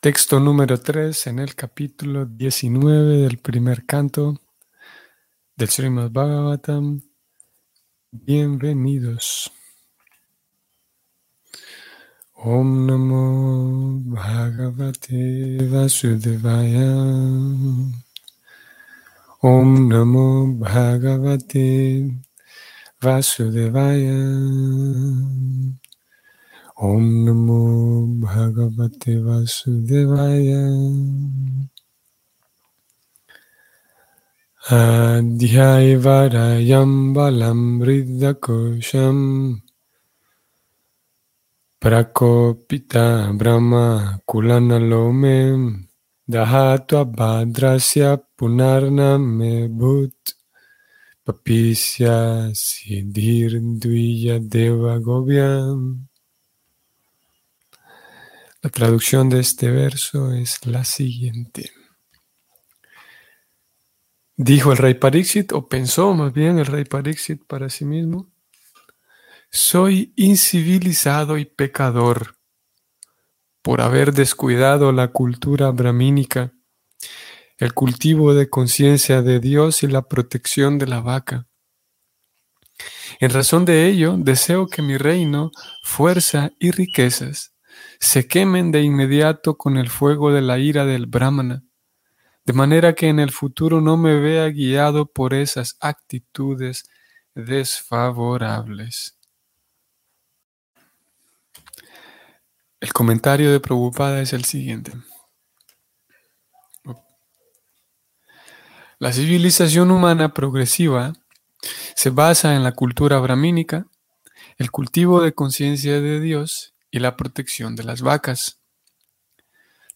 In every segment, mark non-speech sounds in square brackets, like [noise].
Texto número 3 en el capítulo 19 del primer canto del Srimad Bhagavatam. Bienvenidos. Om Namo Bhagavate Vasudevaya. Om Namo Bhagavate Vasudevaya. Om Namo Bhagavate Vasudevaya. Adhyayvarayam Balam Riddhakosham. Prakopita Brahma Kulanalome Dahatva Bhadrasya Punarname Bhut. Papisya Siddhir Deva Govyam la traducción de este verso es la siguiente. Dijo el rey Parixit, o pensó más bien el rey Parixit para sí mismo, soy incivilizado y pecador por haber descuidado la cultura brahmínica, el cultivo de conciencia de Dios y la protección de la vaca. En razón de ello, deseo que mi reino, fuerza y riquezas se quemen de inmediato con el fuego de la ira del Brahmana, de manera que en el futuro no me vea guiado por esas actitudes desfavorables. El comentario de Prabhupada es el siguiente. La civilización humana progresiva se basa en la cultura brahmínica, el cultivo de conciencia de Dios y la protección de las vacas.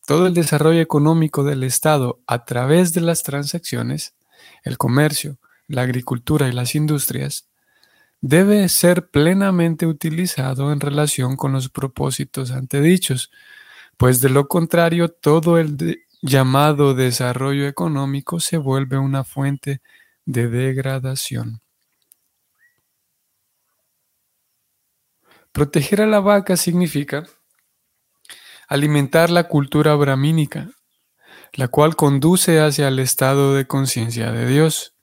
Todo el desarrollo económico del Estado a través de las transacciones, el comercio, la agricultura y las industrias, debe ser plenamente utilizado en relación con los propósitos antedichos, pues de lo contrario todo el llamado desarrollo económico se vuelve una fuente de degradación. Proteger a la vaca significa alimentar la cultura brahmínica, la cual conduce hacia el estado de conciencia de Dios,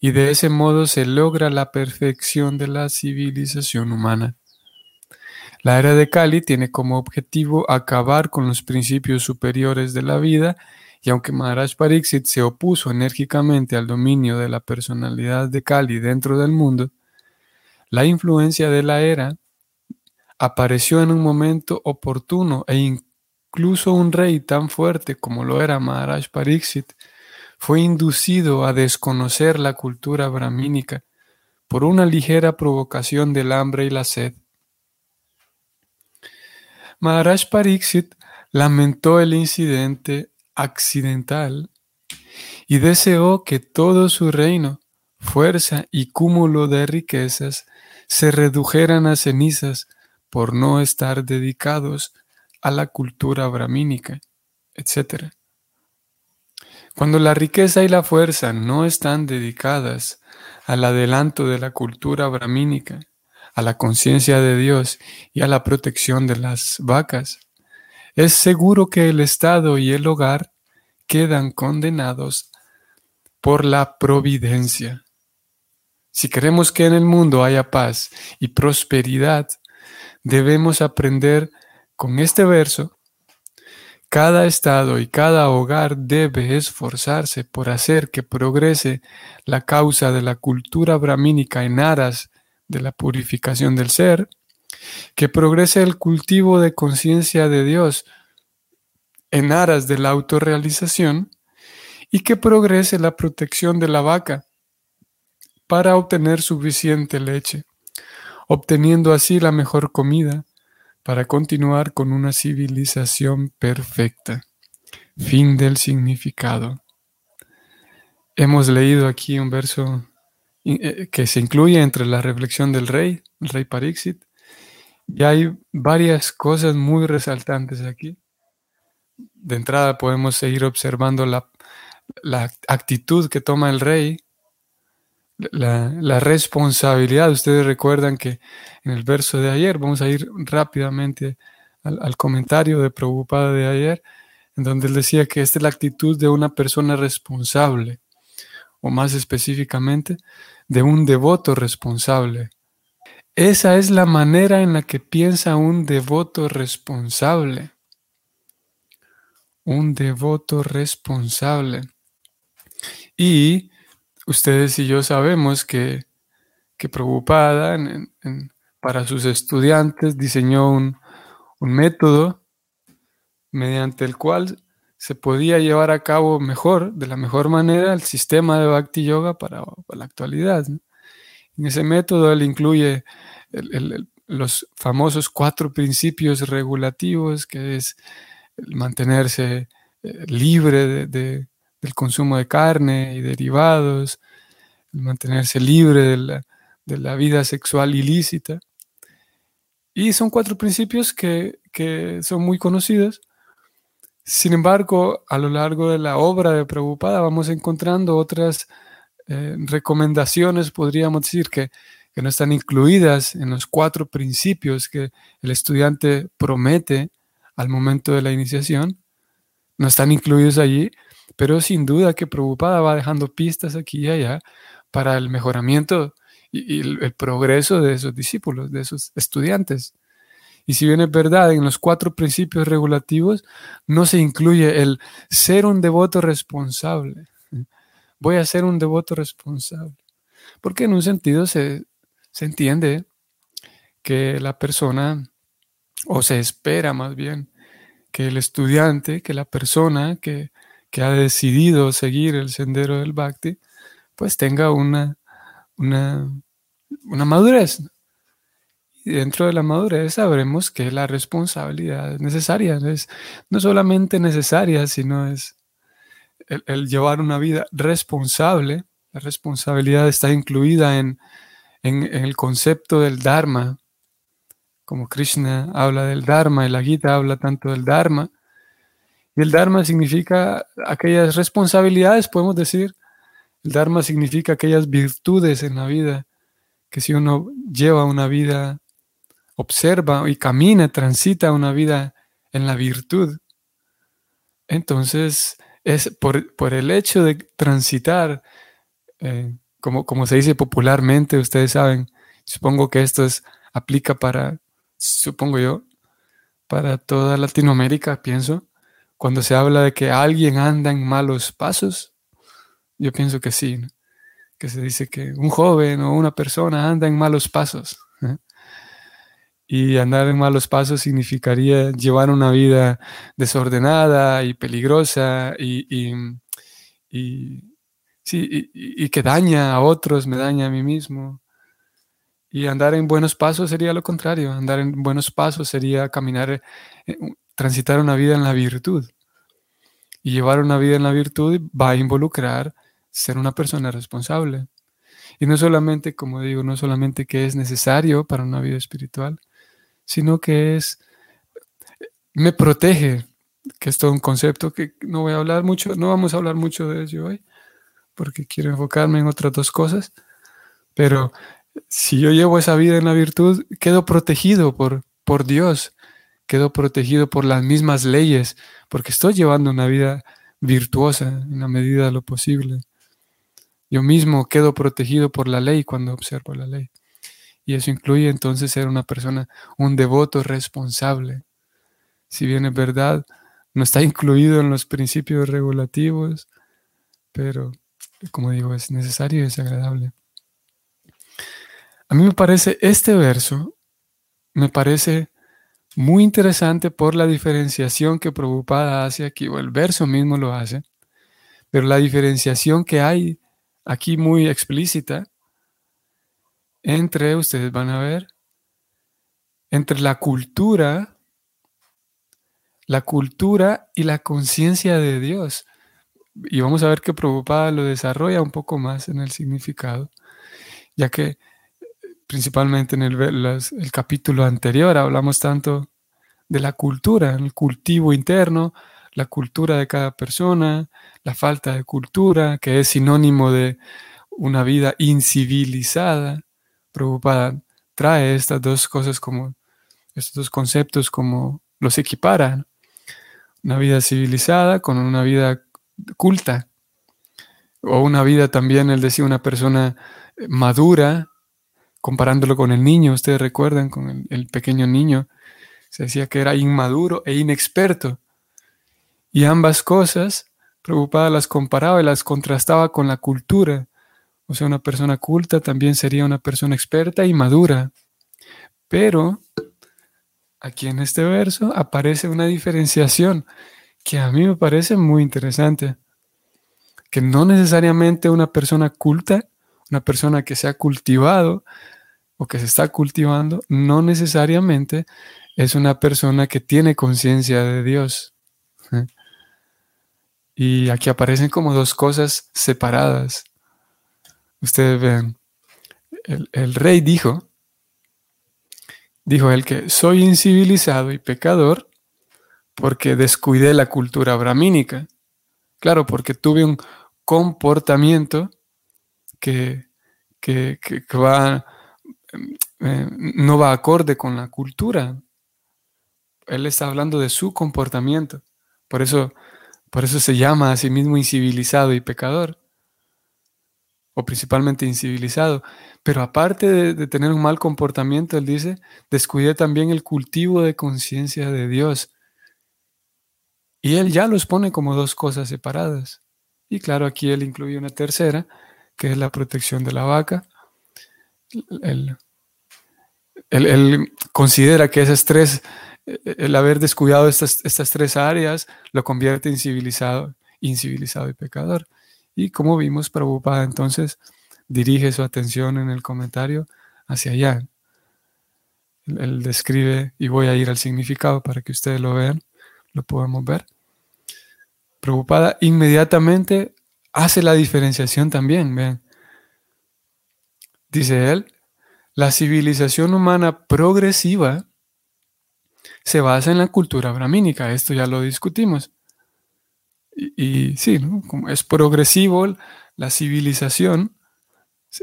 y de ese modo se logra la perfección de la civilización humana. La era de Kali tiene como objetivo acabar con los principios superiores de la vida, y aunque Maharaj Pariksit se opuso enérgicamente al dominio de la personalidad de Kali dentro del mundo, la influencia de la era apareció en un momento oportuno e incluso un rey tan fuerte como lo era Maharaj Pariksit fue inducido a desconocer la cultura brahmínica por una ligera provocación del hambre y la sed. Maharaj Pariksit lamentó el incidente accidental y deseó que todo su reino, fuerza y cúmulo de riquezas se redujeran a cenizas por no estar dedicados a la cultura brahmínica, etc. Cuando la riqueza y la fuerza no están dedicadas al adelanto de la cultura brahmínica, a la conciencia de Dios y a la protección de las vacas, es seguro que el Estado y el hogar quedan condenados por la providencia. Si queremos que en el mundo haya paz y prosperidad, debemos aprender con este verso, cada estado y cada hogar debe esforzarse por hacer que progrese la causa de la cultura brahmínica en aras de la purificación del ser, que progrese el cultivo de conciencia de Dios en aras de la autorrealización y que progrese la protección de la vaca para obtener suficiente leche obteniendo así la mejor comida para continuar con una civilización perfecta. Fin del significado. Hemos leído aquí un verso eh, que se incluye entre la reflexión del rey, el rey Parixit, y hay varias cosas muy resaltantes aquí. De entrada podemos seguir observando la, la actitud que toma el rey la, responsabilidad. Ustedes recuerdan que en el verso de ayer, vamos a ir rápidamente al, comentario de Prabhupada de ayer, en donde él decía que esta es la actitud de una persona responsable, o más específicamente, de un devoto responsable. Esa es la manera en la que piensa un devoto responsable. Un devoto responsable. Y ustedes y yo sabemos que, que para sus estudiantes diseñó un, método mediante el cual se podía llevar a cabo mejor, de la mejor manera, el sistema de Bhakti Yoga para, la actualidad. En ese método él incluye los famosos cuatro principios regulativos, que es mantenerse eh, libre de, del consumo de carne y derivados, mantenerse libre de la, vida sexual ilícita. Y son cuatro principios que, son muy conocidos. Sin embargo, a lo largo de la obra de Prabhupada vamos encontrando otras eh, recomendaciones, podríamos decir, que, que, no están incluidas en los cuatro principios que el estudiante promete al momento de la iniciación. No están incluidos allí, pero sin duda que Prabhupada va dejando pistas aquí y allá para el mejoramiento y, el, progreso de esos discípulos, de esos estudiantes. Y si bien es verdad, en los cuatro principios regulativos no se incluye el ser un devoto responsable. Voy a ser un devoto responsable. Porque en un sentido se, se entiende que la persona, o se espera más bien, que el estudiante, que la persona que que ha decidido seguir el sendero del Bhakti, pues tenga una, una, madurez. Y dentro de la madurez sabremos que la responsabilidad es necesaria, es no solamente necesaria, sino es el, llevar una vida responsable. La responsabilidad está incluida en, en, el concepto del Dharma, como Krishna habla del Dharma y la Gita habla tanto del Dharma, y el Dharma significa aquellas responsabilidades, podemos decir. El Dharma significa aquellas virtudes en la vida, que si uno lleva una vida, observa y camina, transita una vida en la virtud, entonces es por, el hecho de transitar, eh, como, como se dice popularmente, ustedes saben, supongo que esto es, aplica para, supongo yo, para toda Latinoamérica, pienso, cuando se habla de que alguien anda en malos pasos, yo pienso que sí, que se dice que un joven o una persona anda en malos pasos. ¿eh? Y andar en malos pasos significaría llevar una vida desordenada y peligrosa y, y, que daña a otros, me daña a mí mismo. Y andar en buenos pasos sería lo contrario. Andar en buenos pasos sería caminar, eh, transitar una vida en la virtud. Y llevar una vida en la virtud va a involucrar ser una persona responsable. Y no solamente, como digo, no solamente que es necesario para una vida espiritual, sino que es, me protege, que es todo un concepto que no voy a hablar mucho, no vamos a hablar mucho de ello hoy, porque quiero enfocarme en otras dos cosas, pero si yo llevo esa vida en la virtud, quedo protegido por, por Dios quedo protegido por las mismas leyes, porque estoy llevando una vida virtuosa en la medida de lo posible. Yo mismo quedo protegido por la ley cuando observo la ley. Y eso incluye entonces ser una persona, un devoto responsable. Si bien es verdad, no está incluido en los principios regulativos, pero como digo, es necesario y es agradable. A mí me parece este verso, me parece muy interesante por la diferenciación que Prabhupada hace aquí, o el verso mismo lo hace, pero la diferenciación que hay aquí muy explícita entre, ustedes van a ver, entre la cultura, la cultura y la conciencia de Dios. Y vamos a ver que Prabhupada lo desarrolla un poco más en el significado, ya que principalmente en el, capítulo anterior, hablamos tanto de la cultura, el cultivo interno, la cultura de cada persona, la falta de cultura, que es sinónimo de una vida incivilizada. Preocupada trae estas dos cosas como, estos dos conceptos como los equipara. una vida civilizada con una vida culta, o una vida también, él decía, una persona madura, comparándolo con el niño, ustedes recuerdan, con el, pequeño niño, se decía que era inmaduro e inexperto. Y ambas cosas, preocupada, las comparaba y las contrastaba con la cultura. O sea, una persona culta también sería una persona experta y madura. Pero aquí en este verso aparece una diferenciación que a mí me parece muy interesante. Que no necesariamente una persona culta, una persona que se ha cultivado, o que se está cultivando no necesariamente es una persona que tiene conciencia de Dios. Y aquí aparecen como dos cosas separadas. Ustedes ven, el, el rey dijo, dijo él que soy incivilizado y pecador porque descuidé la cultura bramínica. Claro, porque tuve un comportamiento que, que, que va eh, no va acorde con la cultura. Él está hablando de su comportamiento. Por eso, por eso se llama a sí mismo incivilizado y pecador. O principalmente incivilizado. Pero aparte de, de tener un mal comportamiento, él dice, descuide también el cultivo de conciencia de Dios. Y él ya los pone como dos cosas separadas. Y claro, aquí él incluye una tercera, que es la protección de la vaca él, considera que esas tres, el haber descuidado estas, estas tres áreas, lo convierte en civilizado, incivilizado y pecador. Y como vimos, Prabhupada entonces dirige su atención en el comentario hacia allá. Él, describe, y voy a ir al significado para que ustedes lo vean, lo podamos ver. Prabhupada inmediatamente hace la diferenciación también, vean. Dice él, la civilización humana progresiva se basa en la cultura brahmínica, esto ya lo discutimos. Y, sí, como es progresivo la civilización,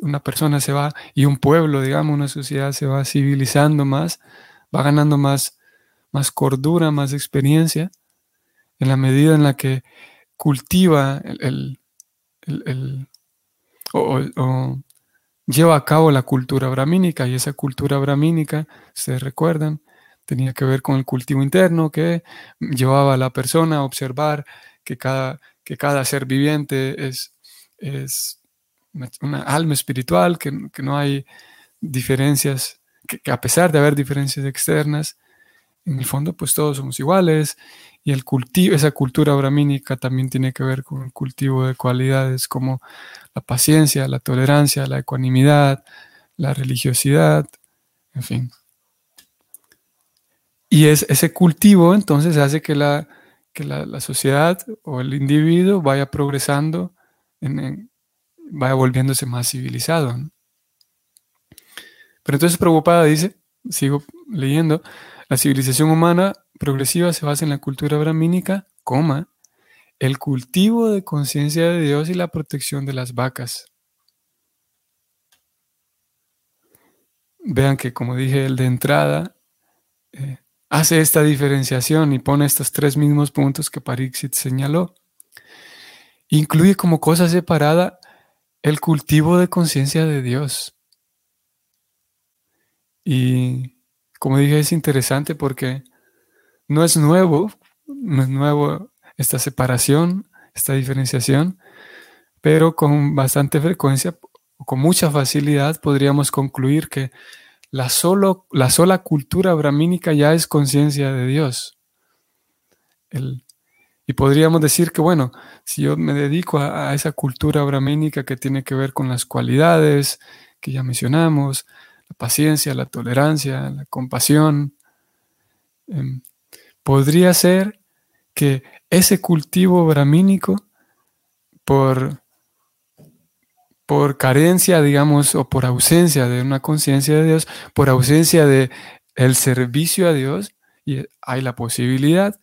una persona se va, y un pueblo, digamos, una sociedad se va civilizando más, va ganando más, más cordura, más experiencia, en la medida en la que cultiva el, lleva a cabo la cultura brahmínica y esa cultura brahmínica, se recuerdan, tenía que ver con el cultivo interno que llevaba a la persona a observar que cada, que cada ser viviente es, es una, alma espiritual, que, no hay diferencias, que, a pesar de haber diferencias externas, en el fondo pues todos somos iguales y el cultivo, esa cultura brahmínica también tiene que ver con el cultivo de cualidades como la paciencia, la tolerancia, la ecuanimidad, la religiosidad, en fin. Y es, ese cultivo entonces hace que la, la, sociedad o el individuo vaya progresando, vaya volviéndose más civilizado. Pero entonces preocupada dice, sigo leyendo, la civilización humana progresiva se basa en la cultura brahmínica, coma, el cultivo de conciencia de Dios y la protección de las vacas. Vean que, como dije, el de entrada eh, hace esta diferenciación y pone estos tres mismos puntos que Parixit señaló. Incluye como cosa separada el cultivo de conciencia de Dios. Y como dije, es interesante porque no es nuevo, no es nuevo esta separación, esta diferenciación, pero con bastante frecuencia, con mucha facilidad, podríamos concluir que la, solo, la sola cultura brahmínica ya es conciencia de Dios. y podríamos decir que, bueno, si yo me dedico a, esa cultura brahmínica que tiene que ver con las cualidades que ya mencionamos, la paciencia, la tolerancia, la compasión, em, podría ser que ese cultivo bramínico, por, por carencia, digamos, o por ausencia de una conciencia de Dios, por ausencia de el servicio a Dios, y hay la posibilidad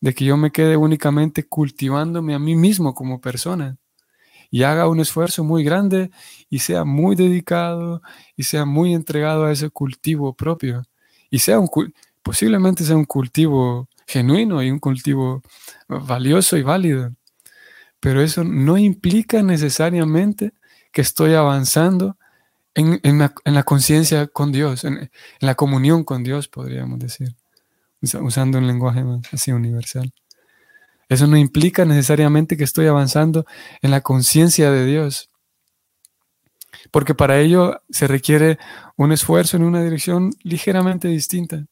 de que yo me quede únicamente cultivándome a mí mismo como persona y haga un esfuerzo muy grande y sea muy dedicado y sea muy entregado a ese cultivo propio y sea un posiblemente sea un cultivo genuino y un cultivo valioso y válido. Pero eso no implica necesariamente que estoy avanzando en, la, conciencia con Dios, en, la comunión con Dios, podríamos decir, usando un lenguaje más así universal. Eso no implica necesariamente que estoy avanzando en la conciencia de Dios, porque para ello se requiere un esfuerzo en una dirección ligeramente distinta,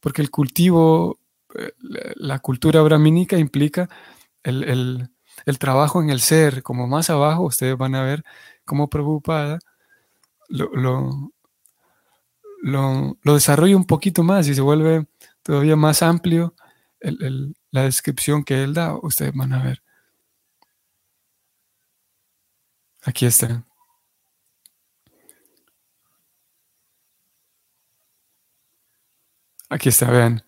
porque el cultivo, eh, la cultura brahmínica implica el, el trabajo en el ser, como más abajo ustedes van a ver cómo preocupada lo, lo, lo, desarrolla un poquito más y se vuelve todavía más amplio la descripción que él da, ustedes van a ver. Aquí está. Aquí está, vean.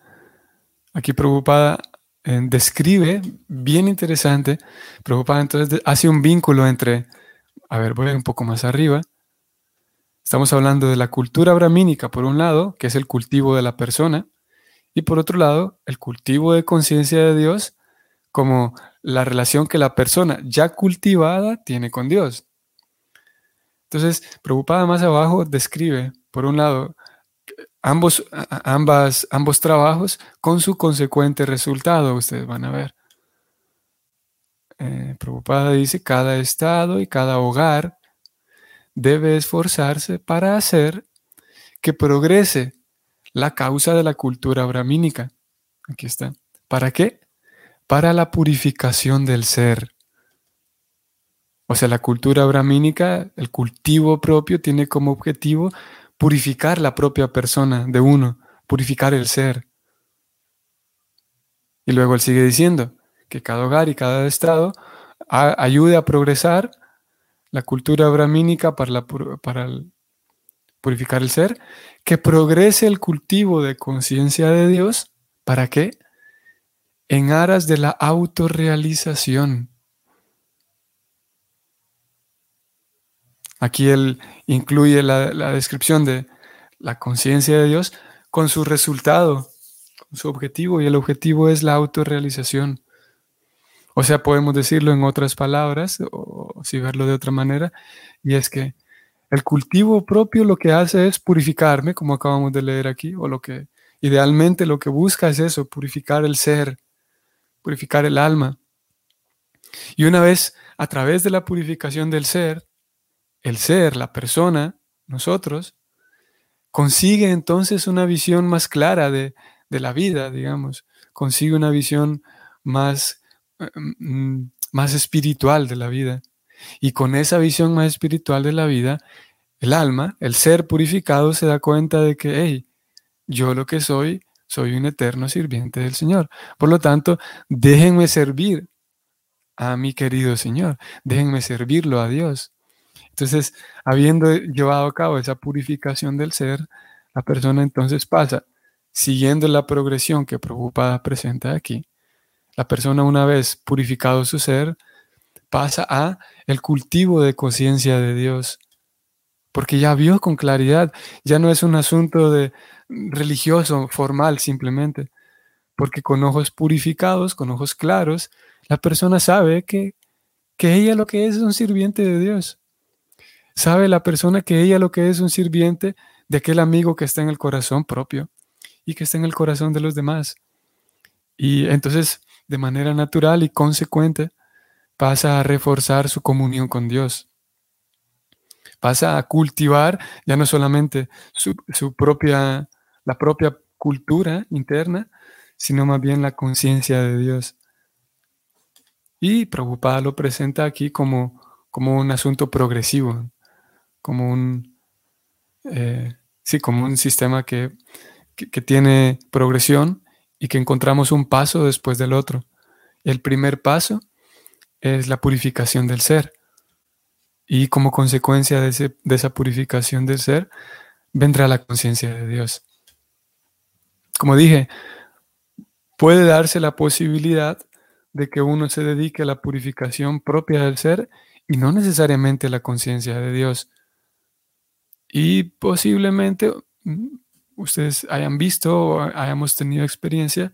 Aquí preocupada describe, bien interesante, preocupada entonces hace un vínculo entre, a ver, voy un poco más arriba, estamos hablando de la cultura brahmínica por un lado, que es el cultivo de la persona, y por otro lado, el cultivo de conciencia de Dios como la relación que la persona ya cultivada tiene con Dios. Entonces, preocupada más abajo, describe, por un lado, ambos, ambas, ambos trabajos con su consecuente resultado, ustedes van a ver. Eh, preocupada dice, cada estado y cada hogar debe esforzarse para hacer que progrese la causa de la cultura brahmínica. Aquí está. ¿Para qué? Para la purificación del ser. O sea, la cultura brahmínica, el cultivo propio, tiene como objetivo purificar la propia persona de uno, purificar el ser. Y luego él sigue diciendo que cada hogar y cada estado ayude a progresar la cultura brahmínica para, para purificar el ser, que progrese el cultivo de conciencia de Dios, ¿para qué? En aras de la autorrealización. Aquí él incluye la, descripción de la conciencia de Dios con su resultado, con su objetivo, y el objetivo es la autorrealización. O sea, podemos decirlo en otras palabras, o si verlo de otra manera, y es que el cultivo propio lo que hace es purificarme, como acabamos de leer aquí, o lo que idealmente lo que busca es eso, purificar el ser, purificar el alma. Y una vez a través de la purificación del ser, el ser, la persona, nosotros, consigue entonces una visión más clara de, la vida, digamos, consigue una visión más, mm, más espiritual de la vida. Y con esa visión más espiritual de la vida, el alma, el ser purificado, se da cuenta de que, hey, yo lo que soy, soy un eterno sirviente del Señor. Por lo tanto, déjenme servir a mi querido Señor, déjenme servirlo a Dios. Entonces, habiendo llevado a cabo esa purificación del ser, la persona entonces pasa, siguiendo la progresión que Prabhupada presenta aquí, la persona una vez purificado su ser, pasa a el cultivo de conciencia de Dios, porque ya vio con claridad, ya no es un asunto de religioso, formal simplemente, porque con ojos purificados, con ojos claros, la persona sabe que, que ella lo que es es un sirviente de Dios. Sabe la persona que ella lo que es un sirviente de aquel amigo que está en el corazón propio y que está en el corazón de los demás. Y entonces, de manera natural y consecuente, pasa a reforzar su comunión con Dios. Pasa a cultivar ya no solamente su, propia, la propia cultura interna, sino más bien la conciencia de Dios. Y Prabhupada lo presenta aquí como, como un asunto progresivo como un, eh, sí, como un sistema que, tiene progresión y que encontramos un paso después del otro. El primer paso es la purificación del ser. Y como consecuencia de, de esa purificación del ser, vendrá la conciencia de Dios. Como dije, puede darse la posibilidad de que uno se dedique a la purificación propia del ser y no necesariamente la conciencia de Dios. Y posiblemente, mm, ustedes hayan visto o hayamos tenido experiencia,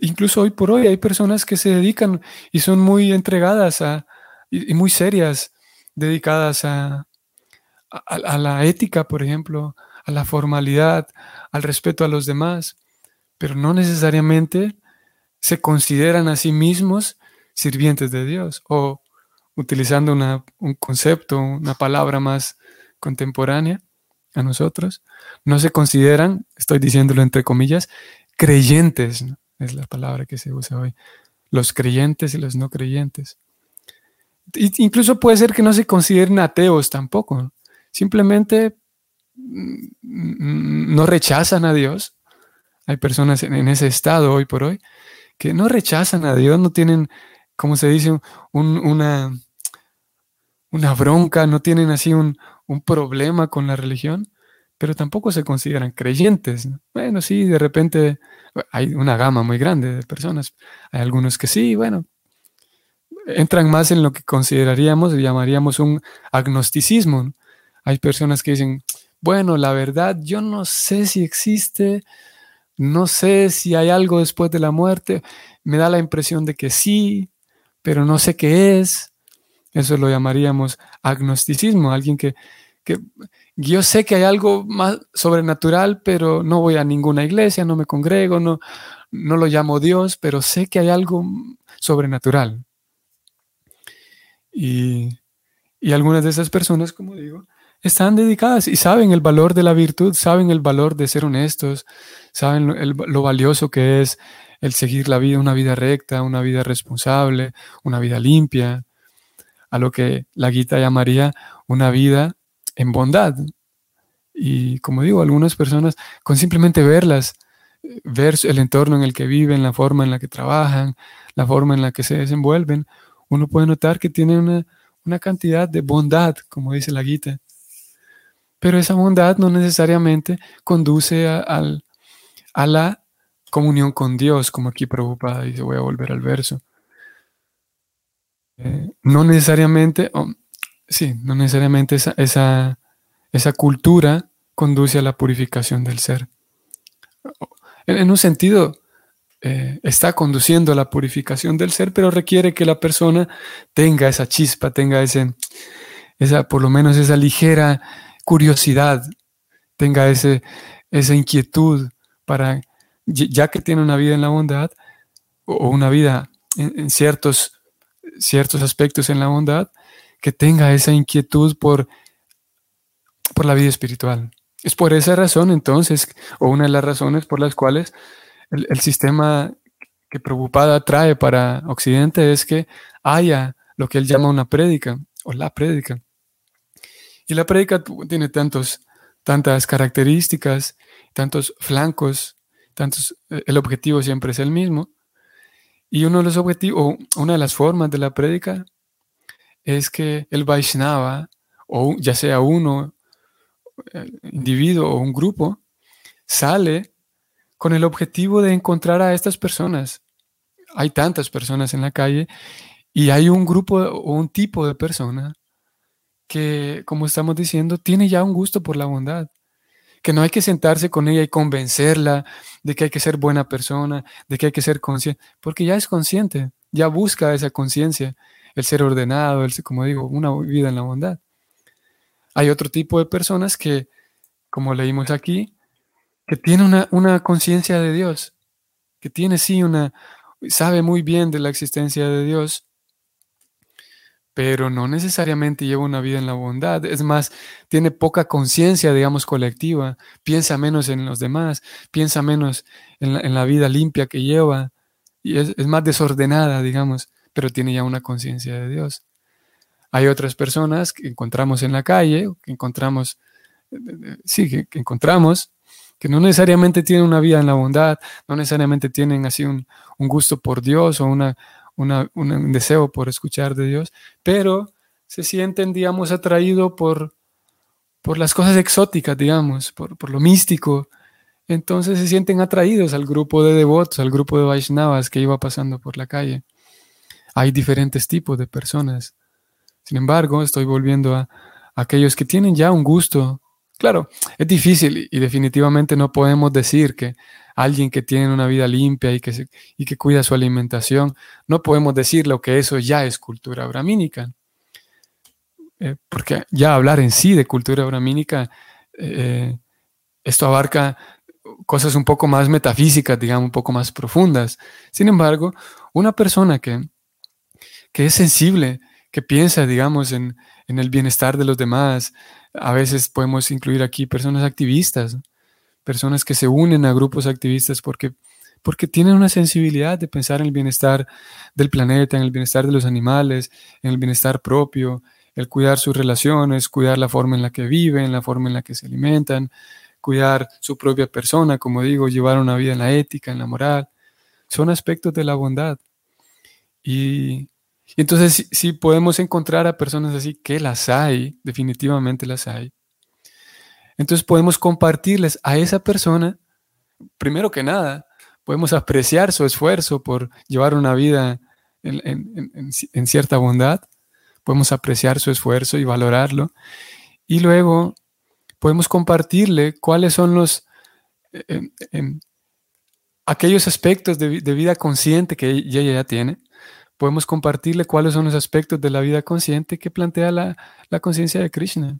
incluso hoy por hoy hay personas que se dedican y son muy entregadas a, y, muy serias, dedicadas a, a, la ética, por ejemplo, a la formalidad, al respeto a los demás, pero no necesariamente se consideran a sí mismos sirvientes de Dios o utilizando un concepto, una palabra más contemporánea a nosotros, no se consideran, estoy diciéndolo entre comillas, creyentes, es la palabra que se usa hoy, los creyentes y los no creyentes. incluso puede ser que no se consideren ateos tampoco, simplemente mm, no rechazan a Dios. Hay personas en ese estado hoy por hoy que no rechazan a Dios, no tienen, como se dice, una, una bronca, no tienen así un, un problema con la religión, pero tampoco se consideran creyentes. Bueno, sí, de repente hay una gama muy grande de personas. Hay algunos que sí, bueno, entran más en lo que consideraríamos llamaríamos un agnosticismo. Hay personas que dicen, bueno, la verdad, yo no sé si existe, no sé si hay algo después de la muerte, me da la impresión de que sí, pero no sé qué es. Eso lo llamaríamos agnosticismo, alguien que, que yo sé que hay algo más sobrenatural, pero no voy a ninguna iglesia, no me congrego, no, no lo llamo Dios, pero sé que hay algo sobrenatural. Y, y algunas de esas personas, como digo, están dedicadas y saben el valor de la virtud, saben el valor de ser honestos, saben lo, valioso que es el seguir la vida, una vida recta, una vida responsable, una vida limpia, a lo que la Guita llamaría una vida en bondad. Y como digo, algunas personas con simplemente verlas, ver el entorno en el que viven, la forma en la que trabajan, la forma en la que se desenvuelven, uno puede notar que tienen una, una cantidad de bondad, como dice la Guita. Pero esa bondad no necesariamente conduce a, la comunión con Dios, como aquí preocupada dice, voy a volver al verso. Eh, no necesariamente, sí, no necesariamente esa, esa, esa, cultura conduce a la purificación del ser. En, un sentido, eh, está conduciendo a la purificación del ser, pero requiere que la persona tenga esa chispa, tenga ese, esa, por lo menos esa ligera curiosidad, tenga ese, esa inquietud para, ya que tiene una vida en la bondad, o una vida en, ciertos, ciertos aspectos en la bondad, que tenga esa inquietud por, por la vida espiritual. Es por esa razón entonces, o una de las razones por las cuales el, el sistema que Prabhupada trae para Occidente es que haya lo que él llama una prédica o la prédica. Y la prédica tiene tantos, tantas características, tantos flancos, tantos, eh, el objetivo siempre es el mismo. Y uno de los objetivos, o una de las formas de la prédica es que el Vaishnava, o ya sea uno, eh, individuo o un grupo, sale con el objetivo de encontrar a estas personas. Hay tantas personas en la calle y hay un grupo o un tipo de persona que, como estamos diciendo, tiene ya un gusto por la bondad, que no hay que sentarse con ella y convencerla de que hay que ser buena persona, de que hay que ser consciente, porque ya es consciente, ya busca esa conciencia, el ser ordenado, el, como digo, una vida en la bondad. Hay otro tipo de personas que, como leímos aquí, que tiene una, una conciencia de Dios, que tiene sí una, sabe muy bien de la existencia de Dios, pero no necesariamente lleva una vida en la bondad. Es más, tiene poca conciencia, digamos, colectiva, piensa menos en los demás, piensa menos en la, vida limpia que lleva, y es, más desordenada, digamos, pero tiene ya una conciencia de Dios. Hay otras personas que encontramos en la calle, que encontramos, sí, que, encontramos, que no necesariamente tienen una vida en la bondad, no necesariamente tienen así un gusto por Dios o un deseo por escuchar de Dios, pero se sienten, digamos, atraídos por, por las cosas exóticas, digamos, por, por, lo místico. Entonces se sienten atraídos al grupo de devotos, al grupo de Vaishnavas que iba pasando por la calle. Hay diferentes tipos de personas. Sin embargo, estoy volviendo a, aquellos que tienen ya un gusto Claro, es difícil y definitivamente no podemos decir que alguien que tiene una vida limpia y que, y que cuida su alimentación, no podemos decirlo que eso ya es cultura bramínica. Eh, porque ya hablar en sí de cultura bramínica, eh, esto abarca cosas un poco más metafísicas, digamos, un poco más profundas. Sin embargo, una persona que, que es sensible, que piensa, digamos, en, en el bienestar de los demás, a veces podemos incluir aquí personas activistas, personas que se unen a grupos activistas porque, porque tienen una sensibilidad de pensar en el bienestar del planeta, en el bienestar de los animales, en el bienestar propio, el cuidar sus relaciones, cuidar la forma en la que viven, la forma en la que se alimentan, cuidar su propia persona, como digo, llevar una vida en la ética, en la moral. Son aspectos de la bondad. Y, entonces si, podemos encontrar a personas así, que las hay, definitivamente las hay. Entonces podemos compartirles a esa persona, primero que nada, podemos apreciar su esfuerzo por llevar una vida en cierta bondad podemos apreciar su esfuerzo y valorarlo. Y luego podemos compartirle cuáles son los eh, aquellos aspectos de, vida consciente que ella ya tiene. Podemos compartirle cuáles son los aspectos de la vida consciente que plantea la, conciencia de Krishna.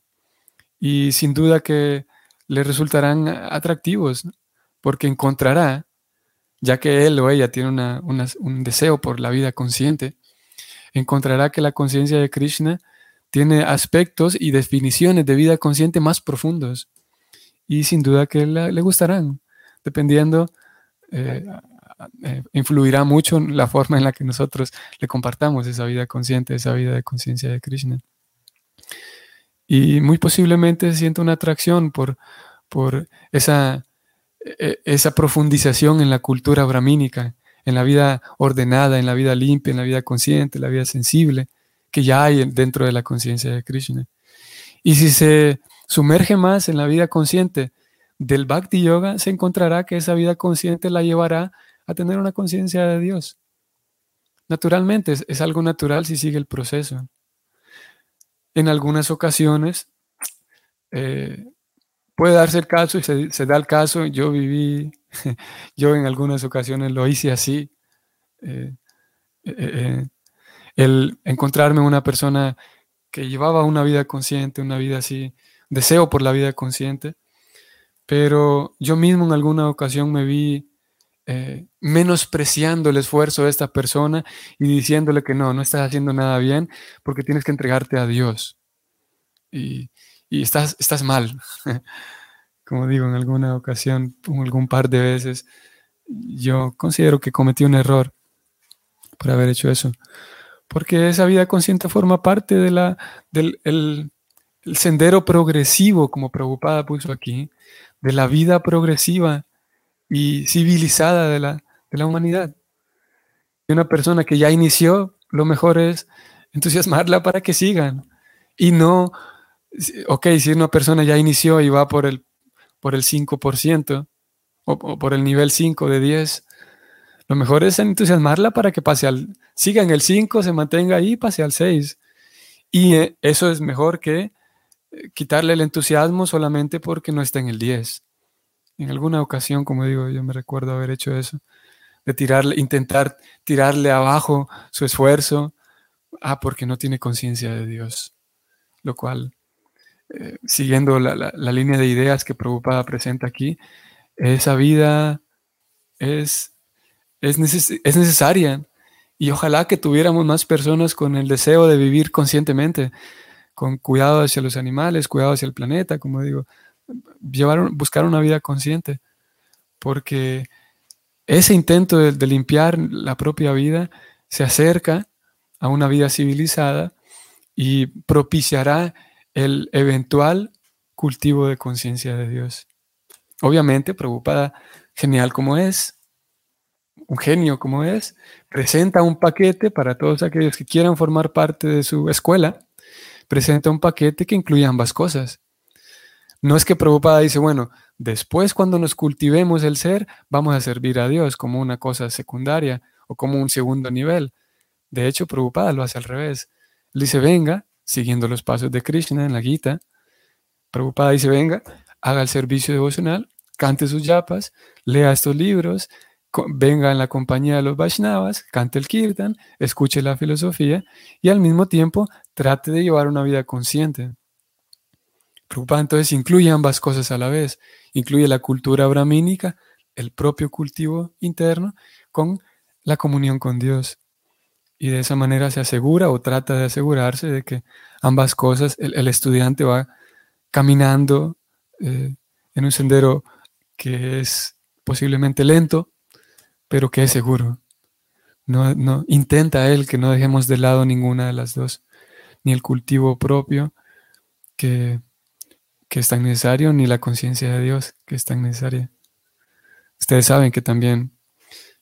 Y sin duda que le resultarán atractivos, porque encontrará, ya que él o ella tiene un deseo por la vida consciente, encontrará que la conciencia de Krishna tiene aspectos y definiciones de vida consciente más profundos y sin duda que le, gustarán, dependiendo, eh, eh, influirá mucho la forma en la que nosotros le compartamos esa vida consciente, esa vida de conciencia de Krishna. Y muy posiblemente sienta una atracción por, por esa, e, esa profundización en la cultura brahmínica, en la vida ordenada, en la vida limpia, en la vida consciente, en la vida sensible, que ya hay dentro de la conciencia de Krishna. Y si se sumerge más en la vida consciente del Bhakti Yoga, se encontrará que esa vida consciente la llevará a tener una conciencia de Dios. Naturalmente, es, algo natural si sigue el proceso. En algunas ocasiones eh, puede darse el caso y se, da el caso. Yo viví, [laughs] yo en algunas ocasiones lo hice así. Eh, eh, el encontrarme una persona que llevaba una vida consciente, una vida así, deseo por la vida consciente, pero yo mismo en alguna ocasión me vi menospreciando el esfuerzo de esta persona y diciéndole que no, no estás haciendo nada bien porque tienes que entregarte a Dios. Y, y estás, estás mal. [laughs] Como digo, en alguna ocasión, algún par de veces, yo considero que cometí un error por haber hecho eso. Porque esa vida consciente forma parte de la, del el, sendero progresivo, como preocupada puso aquí, de la vida progresiva y civilizada de la, de la humanidad. Y una persona que ya inició, lo mejor es entusiasmarla para que sigan y no ok, si una persona ya inició y va por el, por el 5% o, por el nivel 5 de 10, lo mejor es entusiasmarla para que pase al, siga en el 5, se mantenga ahí pase al 6. Y eh, eso es mejor que eh, quitarle el entusiasmo solamente porque no está en el 10. En alguna ocasión, como digo, yo me recuerdo haber hecho eso, de tirarle, intentar tirarle abajo su esfuerzo, ah, porque no tiene conciencia de Dios, lo cual eh, siguiendo la, línea de ideas que Prabhupada presenta aquí, esa vida es, es, necesaria y ojalá que tuviéramos más personas con el deseo de vivir conscientemente, con cuidado hacia los animales, cuidado hacia el planeta, como digo, llevar, buscar una vida consciente, porque ese intento de limpiar la propia vida se acerca a una vida civilizada y propiciará el eventual cultivo de conciencia de Dios. Obviamente, preocupada, genial como es, un genio como es, presenta un paquete para todos aquellos que quieran formar parte de su escuela, presenta un paquete que incluye ambas cosas. No es que Prabhupada dice, bueno, después cuando nos cultivemos el ser, vamos a servir a Dios como una cosa secundaria o como un segundo nivel. De hecho, Prabhupada lo hace al revés. dice, venga, siguiendo los pasos de Krishna en la Gita, Prabhupada dice, venga, haga el servicio devocional, cante sus yapas, lea estos libros, venga en la compañía de los Vaishnavas, cante el kirtan, escuche la filosofía y al mismo tiempo trate de llevar una vida consciente. Entonces incluye ambas cosas a la vez, incluye la cultura brahmínica, el propio cultivo interno, con la comunión con Dios. Y de esa manera se asegura o trata de asegurarse de que ambas cosas, el, estudiante va caminando eh, en un sendero que es posiblemente lento, pero que es seguro. No, no, intenta él que no dejemos de lado ninguna de las dos, ni el cultivo propio que, que es tan necesario, ni la conciencia de Dios que es tan necesaria. Ustedes saben que también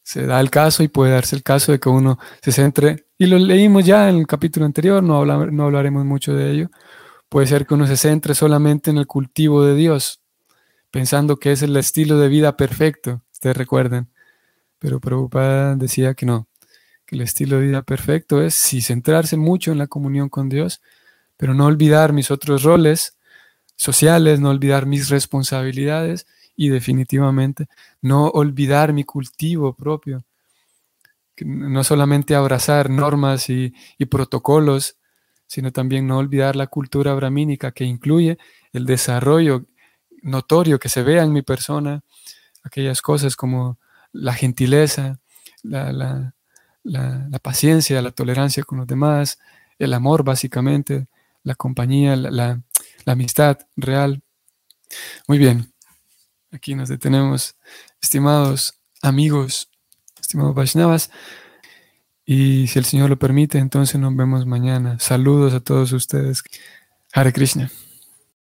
se da el caso y puede darse el caso de que uno se centre, y lo leímos ya en el capítulo anterior, no, no hablaremos mucho de ello, puede ser que uno se centre solamente en el cultivo de Dios, pensando que es el estilo de vida perfecto, ustedes recuerden, pero Prabhupada decía que no, que el estilo de vida perfecto es sí centrarse mucho en la comunión con Dios, pero no olvidar mis otros roles sociales, no olvidar mis responsabilidades y definitivamente no olvidar mi cultivo propio. No solamente abrazar normas y, protocolos, sino también no olvidar la cultura brahmínica que incluye el desarrollo notorio que se vea en mi persona, aquellas cosas como la gentileza, la, paciencia, la tolerancia con los demás, el amor básicamente, la compañía, la, amistad real. Muy bien, aquí nos detenemos, estimados amigos, estimados Vaishnavas, y si el Señor lo permite, entonces nos vemos mañana. Saludos a todos ustedes. Hare Krishna.